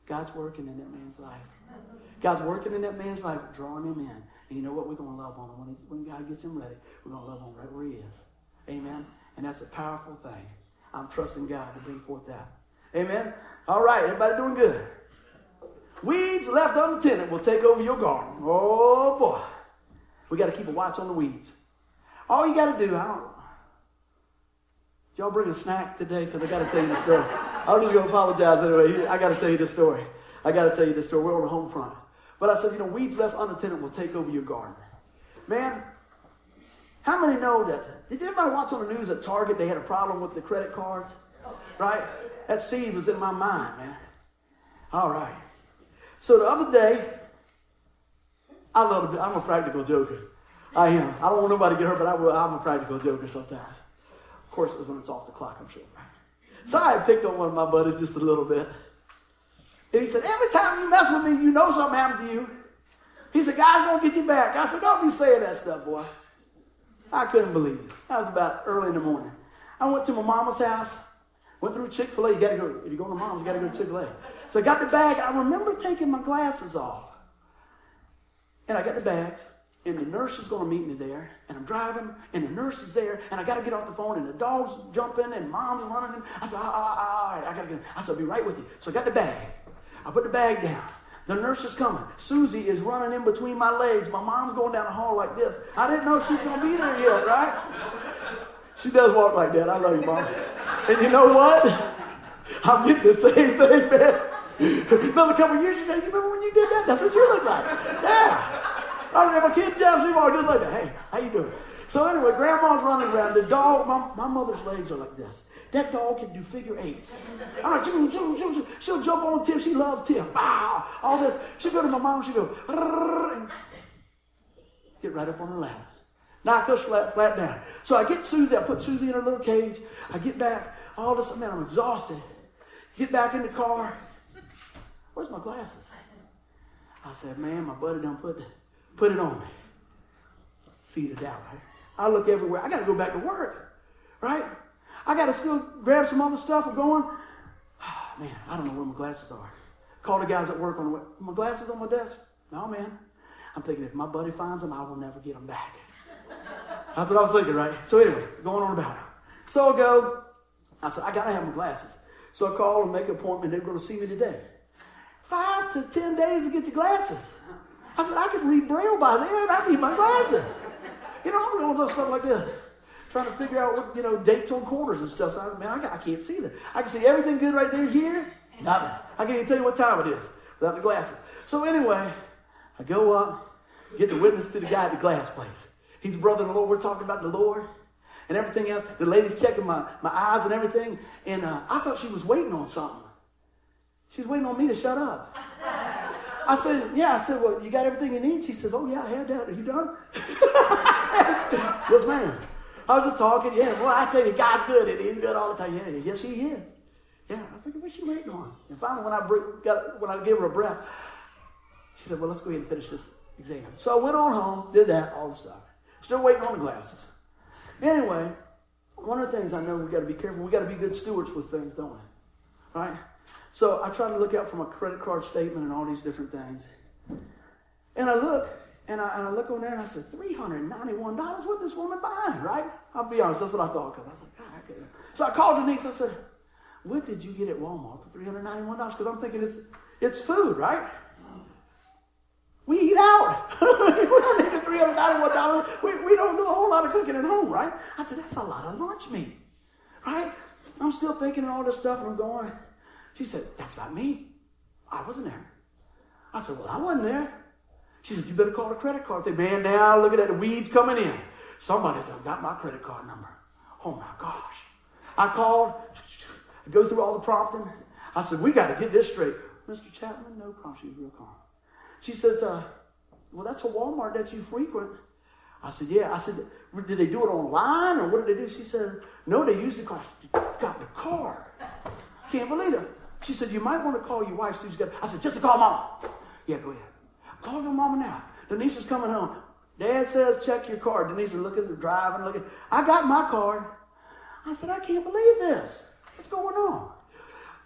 God's working in that man's life. God's working in that man's life, drawing him in. And you know what? We're going to love on him. When, when God gets him ready, we're going to love on him right where he is. Amen? And that's a powerful thing. I'm trusting God to bring forth that. Amen? All right, everybody doing good? Weeds left untended will take over your garden. Oh, boy. We got to keep a watch on the weeds. All you got to do, I don't, y'all bring a snack today? Because I got to tell you the story. I'm just going to apologize anyway. I got to tell you the story. I got to tell you the story. We're on the home front. But I said, you know, weeds left unattended will take over your garden. Man, how many know that? Did anybody watch on the news at Target they had a problem with the credit cards? Right? That seed was in my mind, man. All right. So the other day, I love I'm a practical joker. I am. I don't want nobody to get hurt, but I will, I'm a practical joker sometimes. Course, it's when it's off the clock, I'm sure. So I picked on one of my buddies just a little bit. And he said, Every time you mess with me, you know something happens to you. He said, God's going to get you back. I said, Don't be saying that stuff, boy. I couldn't believe it. That was about early in the morning. I went to my mama's house, went through Chick fil A. You got to go, if you go to mom's, you got to go to Chick fil A. So I got the bag. I remember taking my glasses off. And I got the bags and the nurse is going to meet me there, and I'm driving, and the nurse is there, and I got to get off the phone, and the dog's jumping, and mom's running. I said, all right, all right, I got to get. I said, I'll be right with you. So I got the bag. I put the bag down. The nurse is coming. Susie is running in between my legs. My mom's going down the hall like this. I didn't know she's going to be there yet, right? She does walk like that. I love you, mom. And you know what? I'm getting the same thing, man. Another couple years, she said, You remember when you did that? That's what you look like. Yeah. I was my kid Jeff, she walked just like that. Hey, how you doing? So anyway, grandma's running around. The dog, my, my mother's legs are like this. That dog can do figure eights. I'm like, she'll, she'll, she'll, she'll jump on Tim. She loves Tim. Wow, all this. She'll go to my mom. She'll go, get right up on her lap. Knock us flat, flat down. So I get Susie. I put Susie in her little cage. I get back. All this, man, I'm exhausted. Get back in the car. Where's my glasses? I said, man, my buddy done put put it on me. See the doubt, right? I look everywhere. I got to go back to work, right? I got to still grab some other stuff. I'm going. Oh, man, I don't know where my glasses are. Call the guys at work on the way. My glasses on my desk? No, man. I'm thinking if my buddy finds them, I will never get them back. That's what I was thinking, right? So anyway, going on about it. So I go. I said, I got to have my glasses. So I call and make an appointment. They're going to see me today. Five to ten days to get your glasses. I said, I can read Braille by then. I need my glasses. You know, I'm doing stuff like this. Trying to figure out what, you know, dates on corners and stuff. So I, man, I, I can't see that. I can see everything good right there here. Nothing. I can't even tell you what time it is without the glasses. So anyway, I go up, get the witness to the guy at the glass place. He's brother in the Lord. We're talking about the Lord and everything else. The lady's checking my, my eyes and everything. And uh, I thought she was waiting on something. She's waiting on me to shut up. I said, yeah. I said, well, you got everything you need? She says, oh, yeah, I had that. Are you done? yes, ma'am. I was just talking. Yeah, well, I tell you, God's good and he's good all the time. Yeah, yes, he is. Yeah, I think, what's she waiting on? And finally, when I, got, when I gave her a breath, she said, well, let's go ahead and finish this exam. So I went on home, did that, all the stuff. Still waiting on the glasses. Anyway, one of the things I know we've got to be careful. we've got to be good stewards with things, don't we? Right? So I try to look out for my credit card statement and all these different things. And I look, And I, and I look on there and I said, $391? What this woman buying, right? I'll be honest, that's what I thought. Cause I was like, God, I. So I called Denise. I said, what did you get at Walmart for $391? Because I'm thinking it's, it's food, right? We eat out. we don't need the $391. We, we don't do a whole lot of cooking at home, right? I said, that's a lot of lunch meat, right? I'm still thinking all this stuff and I'm going. She said, that's not me. I wasn't there. I said, well, I wasn't there. She said, you better call the credit card thing. Man, now look at that, the weeds coming in. Somebody's got my credit card number. Oh my gosh. I called, go through all the prompting. I said, we got to get this straight. Mr. Chapman, no problem. She was real calm. She says, uh, well, that's a Walmart that you frequent. I said, yeah. I said, did they do it online or what did they do? She said, no, they used the card. Got the card. Can't believe it. She said, you might want to call your wife. So got, I said, just to call mom. Yeah, go ahead. Call your mama now. Denise is coming home. Dad says, check your card. Denise is looking, driving, looking. I got my card. I said, I can't believe this. What's going on?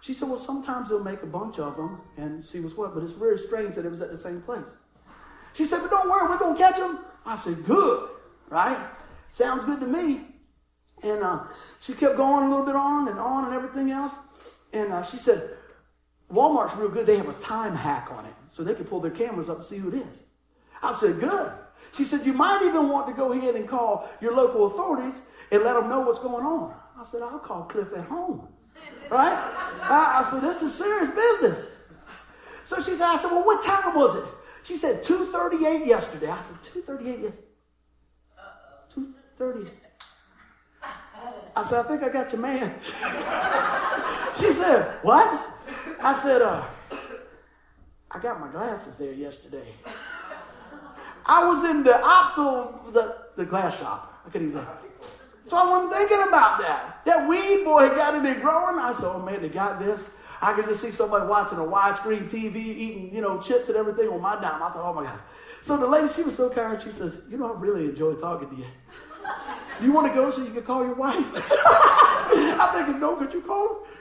She said, well, sometimes they'll make a bunch of them and see what's what, but it's very strange that it was at the same place. She said, but don't worry, we're going to catch them. I said, good, right? Sounds good to me. And uh, she kept going a little bit on and on and everything else. And uh, she said, Walmart's real good. They have a time hack on it, so they can pull their cameras up and see who it is. I said, good. She said, you might even want to go ahead and call your local authorities and let them know what's going on. I said, I'll call Cliff at home. Right? I, I said, this is serious business. So she said, I said, well, what time was it? She said 2.38 yesterday. I said, 2.38 yesterday? 2.30. I said, I think I got your man. she said, what? I said, uh, I got my glasses there yesterday. I was in the opto, the, the glass shop. I couldn't even say. So I wasn't thinking about that. That weed boy got in there growing. I said, oh man, they got this. I could just see somebody watching a widescreen TV, eating, you know, chips and everything on my dime. I thought, oh my God. So the lady, she was so kind. She says, you know, I really enjoy talking to you. You want to go so you can call your wife? I'm thinking, no, could you call her?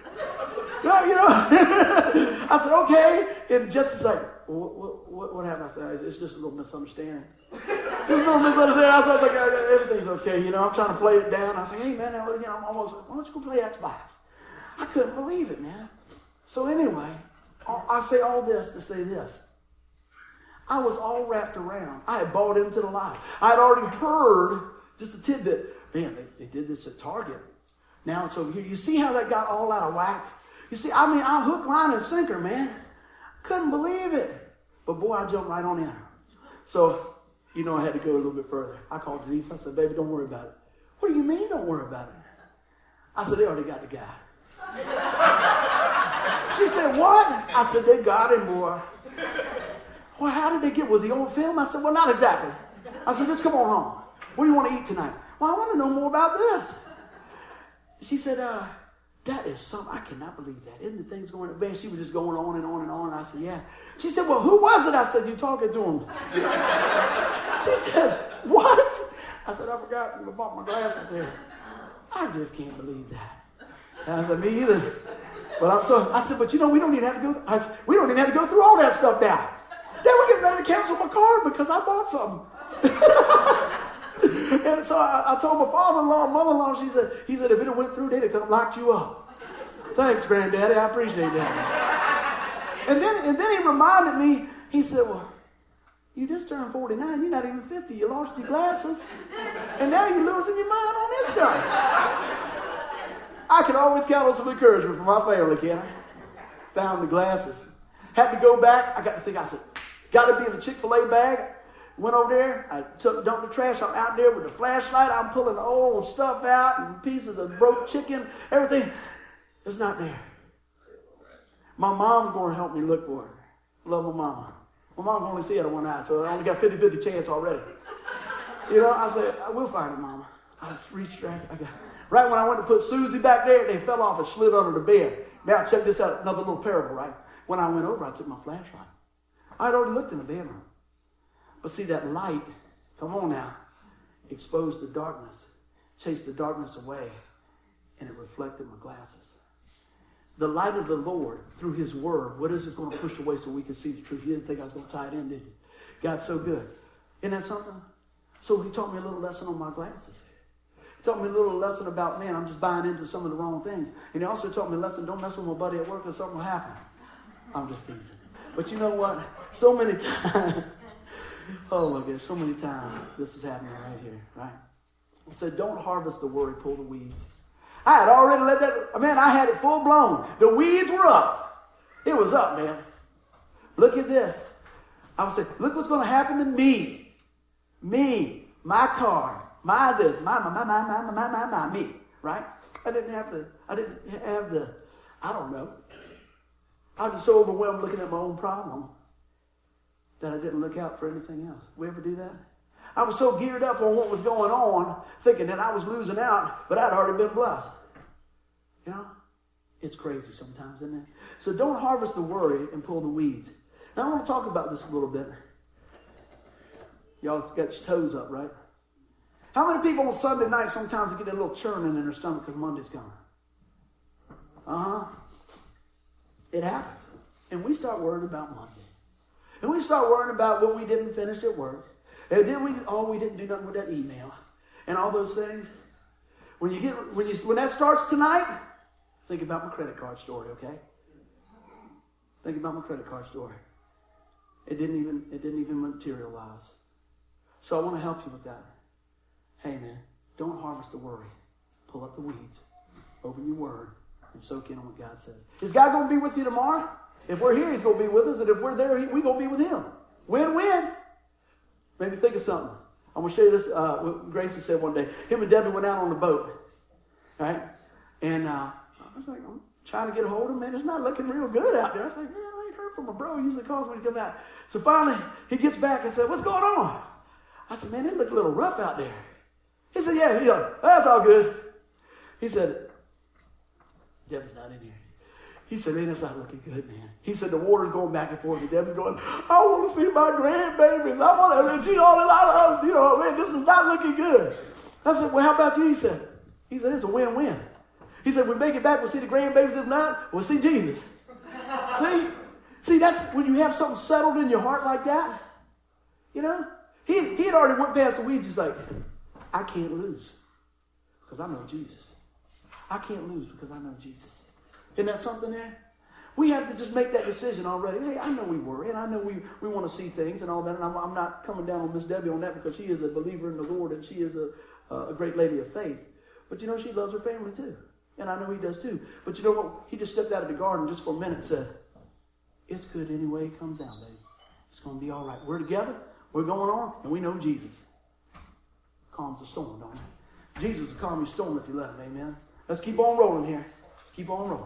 No, you know. I said, okay. And just a second, what, what, what happened? I said, it's just a little misunderstanding. Just a little misunderstanding. I was like, everything's okay. You know, I'm trying to play it down. I said, hey, man, you know, I'm almost, why don't you go play Xbox? I couldn't believe it, man. So anyway, I say all this to say this. I was all wrapped around. I had bought into the lie. I had already heard just a tidbit. Man, they, they did this at Target. Now it's over here. You see how that got all out of whack? You see, I mean, I hook, line, and sinker, man. Couldn't believe it. But boy, I jumped right on in. So, you know, I had to go a little bit further. I called Denise. I said, baby, don't worry about it. What do you mean, don't worry about it? I said, they already got the guy. she said, what? I said, they got him, boy. Well, how did they get? Was he on film? I said, well, not exactly. I said, just come on home. What do you want to eat tonight? Well, I want to know more about this. She said, uh, that is something, I cannot believe that. Isn't the things going bad? She was just going on and on and on. I said, yeah. She said, well, who was it? I said, you talking to him. she said, what? I said, I forgot I bought my glasses there. I just can't believe that. And I said, me either. But I'm so, I said, but you know, we don't even have to go, I said, we don't even have to go through all that stuff now. Then we get ready to cancel my card because I bought something. and so I, I told my father-in-law and mother-in-law, she said, he said, if it went through, they'd have come locked you up. Thanks, granddaddy. I appreciate that. and then and then he reminded me, he said, Well, you just turned 49, you're not even 50, you lost your glasses, and now you're losing your mind on this stuff. I can always count on some encouragement from my family, can I? Found the glasses. Had to go back. I got to think, I said, gotta be in the Chick-fil-A bag. Went over there, I took dumped the trash. I'm out there with the flashlight. I'm pulling old stuff out and pieces of broke chicken, everything. It's not there. My mom's going to help me look for it. Love my mama. My mom only see it on one eye, so I only got 50 50 chance already. You know, I said, I will find it, mama. I reached right. I got, right when I went to put Susie back there, they fell off and slid under the bed. Now, check this out another little parable, right? When I went over, I took my flashlight. I had already looked in the bedroom. But see, that light, come on now, exposed the darkness, chased the darkness away, and it reflected my glasses. The light of the Lord through His Word, what is it going to push away so we can see the truth? You didn't think I was going to tie it in, did you? God's so good. Isn't that something? So he taught me a little lesson on my glasses. He taught me a little lesson about, man, I'm just buying into some of the wrong things. And he also taught me a lesson, don't mess with my buddy at work or something will happen. I'm just teasing. But you know what? So many times, oh my gosh, so many times this is happening right here, right? I said, don't harvest the worry, pull the weeds. I had already let that, man, I had it full blown. The weeds were up. It was up, man. Look at this. I would say, look what's going to happen to me. Me, my car, my this, my, my, my, my, my, my, my, my, me, right? I didn't have the, I didn't have the, I don't know. I was just so overwhelmed looking at my own problem that I didn't look out for anything else. We ever do that? I was so geared up on what was going on, thinking that I was losing out, but I'd already been blessed. You know? It's crazy sometimes, isn't it? So don't harvest the worry and pull the weeds. Now I want to talk about this a little bit. Y'all got your toes up, right? How many people on Sunday night sometimes get a little churning in their stomach because Monday's coming? Uh huh. It happens. And we start worrying about Monday. And we start worrying about what we didn't finish at work. And then we, oh, we didn't do nothing with that email. And all those things. When you get, when you, when that starts tonight, think about my credit card story, okay? Think about my credit card story. It didn't even, it didn't even materialize. So I want to help you with that. Hey man, don't harvest the worry. Pull up the weeds. Open your word and soak in on what God says. Is God going to be with you tomorrow? If we're here, He's going to be with us, and if we're there, we're going to be with Him. Win-win. Maybe think of something. I'm going to show you this. Uh, what Gracie said one day. Him and Debbie went out on the boat, right? And uh, I was like, I'm trying to get a hold of him. Man, it's not looking real good out there. I was like, man, I ain't heard from my bro. He usually calls when he come out. So finally, he gets back and said, what's going on? I said, man, it looked a little rough out there. He said, yeah. He goes, that's all good. He said, Debbie's not in here. He said, man, that's not looking good, man. He said, the water's going back and forth. And Debbie's going, I want to see my grandbabies. I want to, see all this, I love, you know, man, this is not looking good. I said, well, how about you? He said, he said, it's a win-win. He said, we make it back, we'll see the grandbabies. If not, we'll see Jesus. see? See, that's when you have something settled in your heart like that. You know? He, he had already went past the weeds. He's like, I can't lose because I know Jesus. I can't lose because I know Jesus. Isn't that something there? We have to just make that decision already. Hey, I know we worry, and I know we, we want to see things and all that, and I'm, I'm not coming down on Miss Debbie on that because she is a believer in the Lord and she is a, a great lady of faith. But you know, she loves her family too. And I know he does too. But you know what? He just stepped out of the garden just for a minute and said, It's good anyway it comes out, baby. It's going to be all right. We're together. We're going on, and we know Jesus. Calms the storm, don't it? Jesus will calm your storm if you let him, amen. Let's keep on rolling here. Keep on rolling.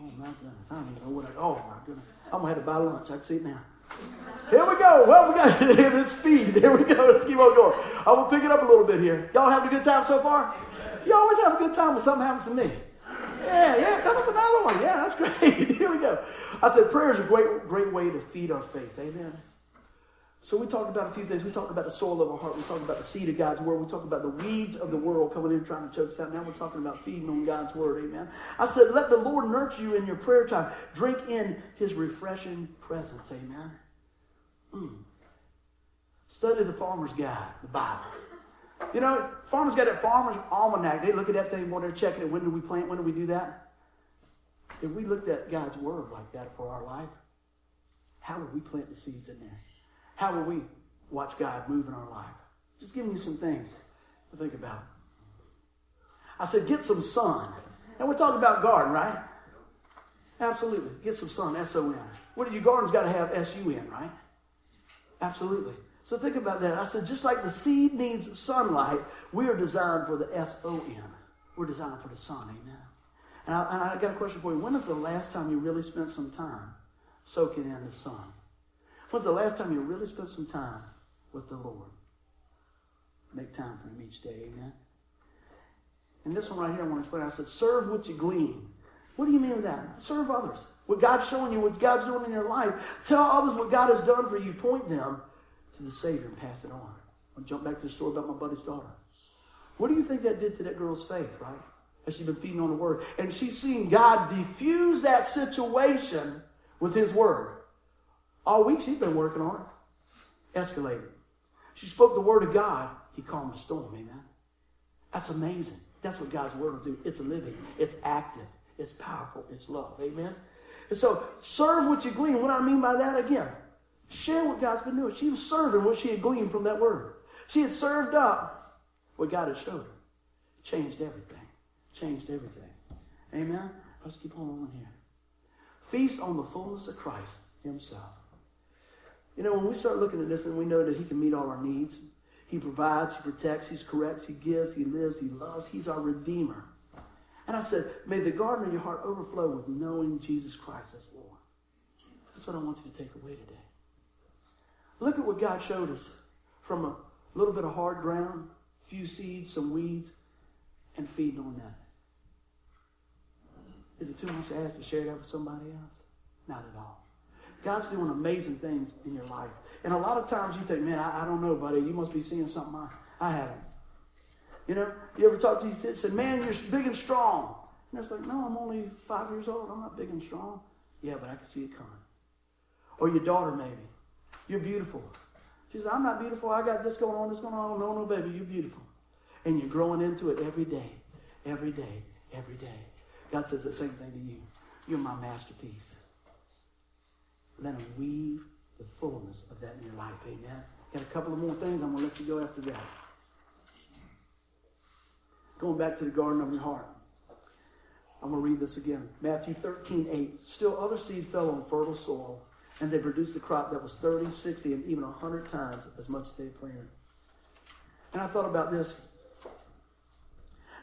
Oh my goodness. I don't even know what I oh my goodness. I'm gonna have to buy lunch. I can see it now. Here we go. Well, we got this speed. Here we go. Let's keep on going. I will pick it up a little bit here. Y'all having a good time so far? You always have a good time when something happens to me. Yeah, yeah, tell us another one. Yeah, that's great. Here we go. I said prayer is a great, great way to feed our faith. Amen. So we talked about a few things. We talked about the soul of our heart. We talked about the seed of God's word. We talked about the weeds of the world coming in trying to choke us out. Now we're talking about feeding on God's word. Amen. I said, let the Lord nurture you in your prayer time. Drink in his refreshing presence. Amen. Mm. Study the farmer's guide, the Bible. You know, farmers got that farmer's almanac. They look at that thing when they're checking it. When do we plant? When do we do that? If we looked at God's word like that for our life, how would we plant the seeds in there? How will we watch God move in our life? Just giving you some things to think about. I said, get some sun. And we're talking about garden, right? Absolutely. Get some sun, S-O-N. What do your gardens got to have S-U-N, right? Absolutely. So think about that. I said, just like the seed needs sunlight, we are designed for the S-O-N. We're designed for the Son, amen. And I, and I got a question for you. When is the last time you really spent some time soaking in the sun? When's the last time you really spent some time with the Lord? Make time for Him each day, amen. And this one right here, I want to explain. I said, serve what you glean. What do you mean with that? Serve others. What God's showing you, what God's doing in your life. Tell others what God has done for you. Point them to the Savior and pass it on. I'll jump back to the story about my buddy's daughter. What do you think that did to that girl's faith, right? As she's been feeding on the Word. And she's seen God diffuse that situation with His Word. All week she's been working on it. Escalated. She spoke the word of God. He calmed the storm. Amen. That's amazing. That's what God's word will do. It's living. It's active. It's powerful. It's love. Amen. And so serve what you glean. What I mean by that again, share what God's been doing. She was serving what she had gleaned from that word. She had served up what God had showed her. Changed everything. Changed everything. Amen. Let's keep on on here. Feast on the fullness of Christ Himself. You know, when we start looking at this and we know that He can meet all our needs, He provides, He protects, He corrects, He gives, He lives, He loves, He's our Redeemer. And I said, may the garden of your heart overflow with knowing Jesus Christ as Lord. That's what I want you to take away today. Look at what God showed us from a little bit of hard ground, few seeds, some weeds, and feeding on that. Is it too much to ask to share that with somebody else? Not at all. God's doing amazing things in your life. And a lot of times you think, man, I, I don't know, buddy. You must be seeing something I, I haven't. You know, you ever talk to you and said, man, you're big and strong. And it's like, no, I'm only five years old. I'm not big and strong. Yeah, but I can see it coming. Or your daughter, maybe. You're beautiful. She says, I'm not beautiful. I got this going on, this going on. No, no, baby, you're beautiful. And you're growing into it every day, every day, every day. God says the same thing to you. You're my masterpiece. Let him weave the fullness of that in your life. Amen. Got a couple of more things. I'm going to let you go after that. Going back to the garden of your heart. I'm going to read this again. Matthew 13, 8. Still other seed fell on fertile soil, and they produced a crop that was 30, 60, and even 100 times as much as they planted. And I thought about this.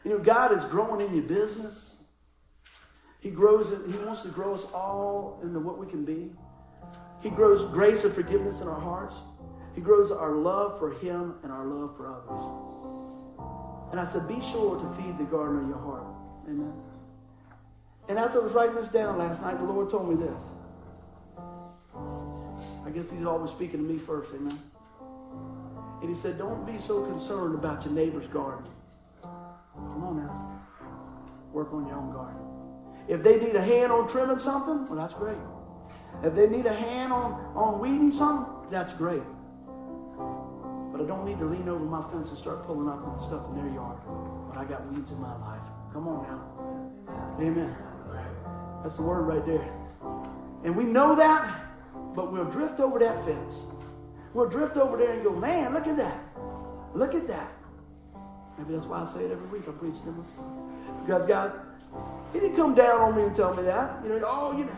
You know, God is growing in your business. He grows it, He wants to grow us all into what we can be. He grows grace and forgiveness in our hearts. He grows our love for Him and our love for others. And I said, be sure to feed the garden of your heart. Amen. And as I was writing this down last night, the Lord told me this. I guess He's always speaking to me first. Amen. And He said, don't be so concerned about your neighbor's garden. Come on now. Work on your own garden. If they need a hand on trimming something, well, that's great. If they need a hand on, on weeding something, that's great. But I don't need to lean over my fence and start pulling up on stuff in their yard when I got weeds in my life. Come on now. Amen. That's the word right there. And we know that, but we'll drift over that fence. We'll drift over there and go, man, look at that. Look at that. Maybe that's why I say it every week. I preach to this. Because God, He didn't come down on me and tell me that. You know, oh, you know.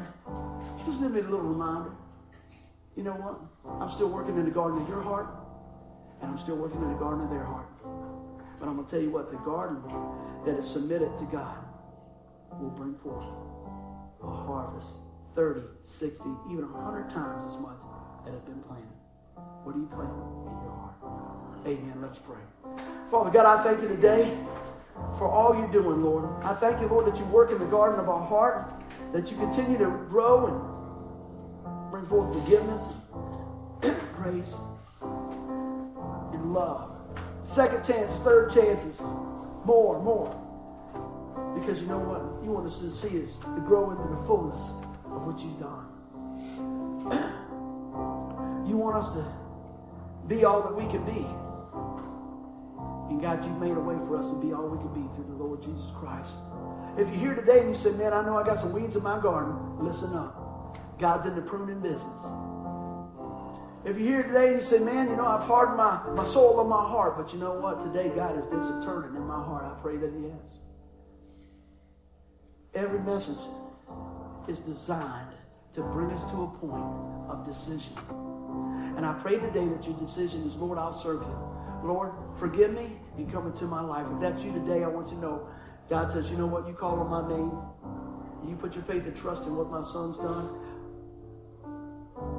Just give me a little reminder. You know what? I'm still working in the garden of your heart, and I'm still working in the garden of their heart. But I'm going to tell you what, the garden that is submitted to God will bring forth a harvest 30, 60, even 100 times as much that has been planted. What are you planting in your heart? Amen. Let's pray. Father God, I thank you today for all you're doing, Lord. I thank you, Lord, that you work in the garden of our heart, that you continue to grow and bring forth forgiveness, grace, and love. Second chances, third chances, more, more. Because you know what? You want us to see us to grow into the fullness of what you've done. you want us to be all that we can be. And God, you've made a way for us to be all we can be through the Lord Jesus Christ. If you're here today and you say, man, I know I got some weeds in my garden, listen up. God's in the pruning business. If you're here today and you say, man, you know, I've hardened my, my soul of my heart, but you know what? Today God has did some turning in my heart. I pray that he has. Every message is designed to bring us to a point of decision. And I pray today that your decision is, Lord, I'll serve you. Lord, forgive me and come into my life. If that's you today, I want you to know God says, you know what? You call on my name. You put your faith and trust in what my son's done.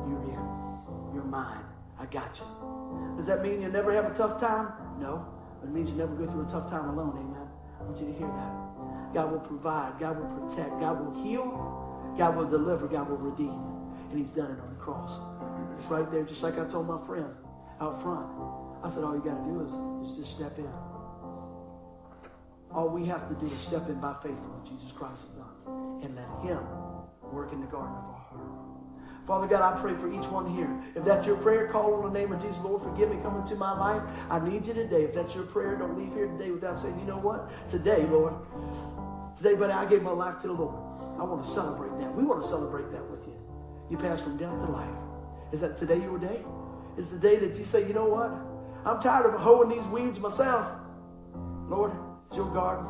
You're in. You're mine. I got you. Does that mean you'll never have a tough time? No. But it means you never go through a tough time alone. Amen. I want you to hear that. God will provide. God will protect. God will heal. God will deliver. God will redeem. And he's done it on the cross. It's right there, just like I told my friend out front. I said, all you got to do is, is just step in. All we have to do is step in by faith in what Jesus Christ has done and let him work in the garden of our heart. Father God, I pray for each one here. If that's your prayer, call on the name of Jesus. Lord, forgive me, come into my life. I need you today. If that's your prayer, don't leave here today without saying, you know what? Today, Lord, today, buddy, I gave my life to the Lord. I want to celebrate that. We want to celebrate that with you. You pass from death to life. Is that today your day? Is the day that you say, you know what? I'm tired of hoeing these weeds myself. Lord, it's your garden.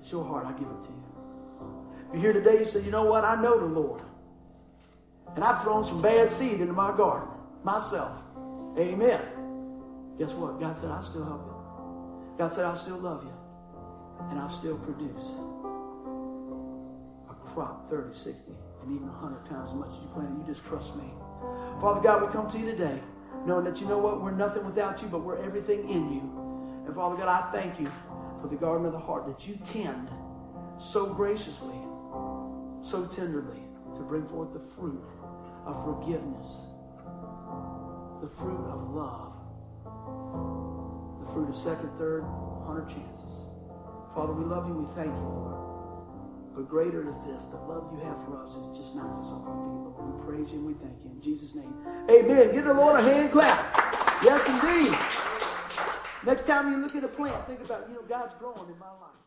It's your heart. I give it to you. If you're here today, you say, you know what? I know the Lord. And I've thrown some bad seed into my garden myself. Amen. Guess what? God said, I'll still help you. God said, I'll still love you. And I'll still produce a crop 30, 60, and even 100 times as much as you planted. You just trust me. Father God, we come to you today knowing that you know what? We're nothing without you, but we're everything in you. And Father God, I thank you for the garden of the heart that you tend so graciously, so tenderly to bring forth the fruit of forgiveness, the fruit of love, the fruit of second, third, hundred chances. Father, we love you. We thank you, Lord. But greater is this, the love you have for us is just knocks us off our feet, Lord. We praise you and we thank you. In Jesus' name, amen. Give the Lord a hand clap. Yes, indeed. Next time you look at a plant, think about, you know, God's growing in my life.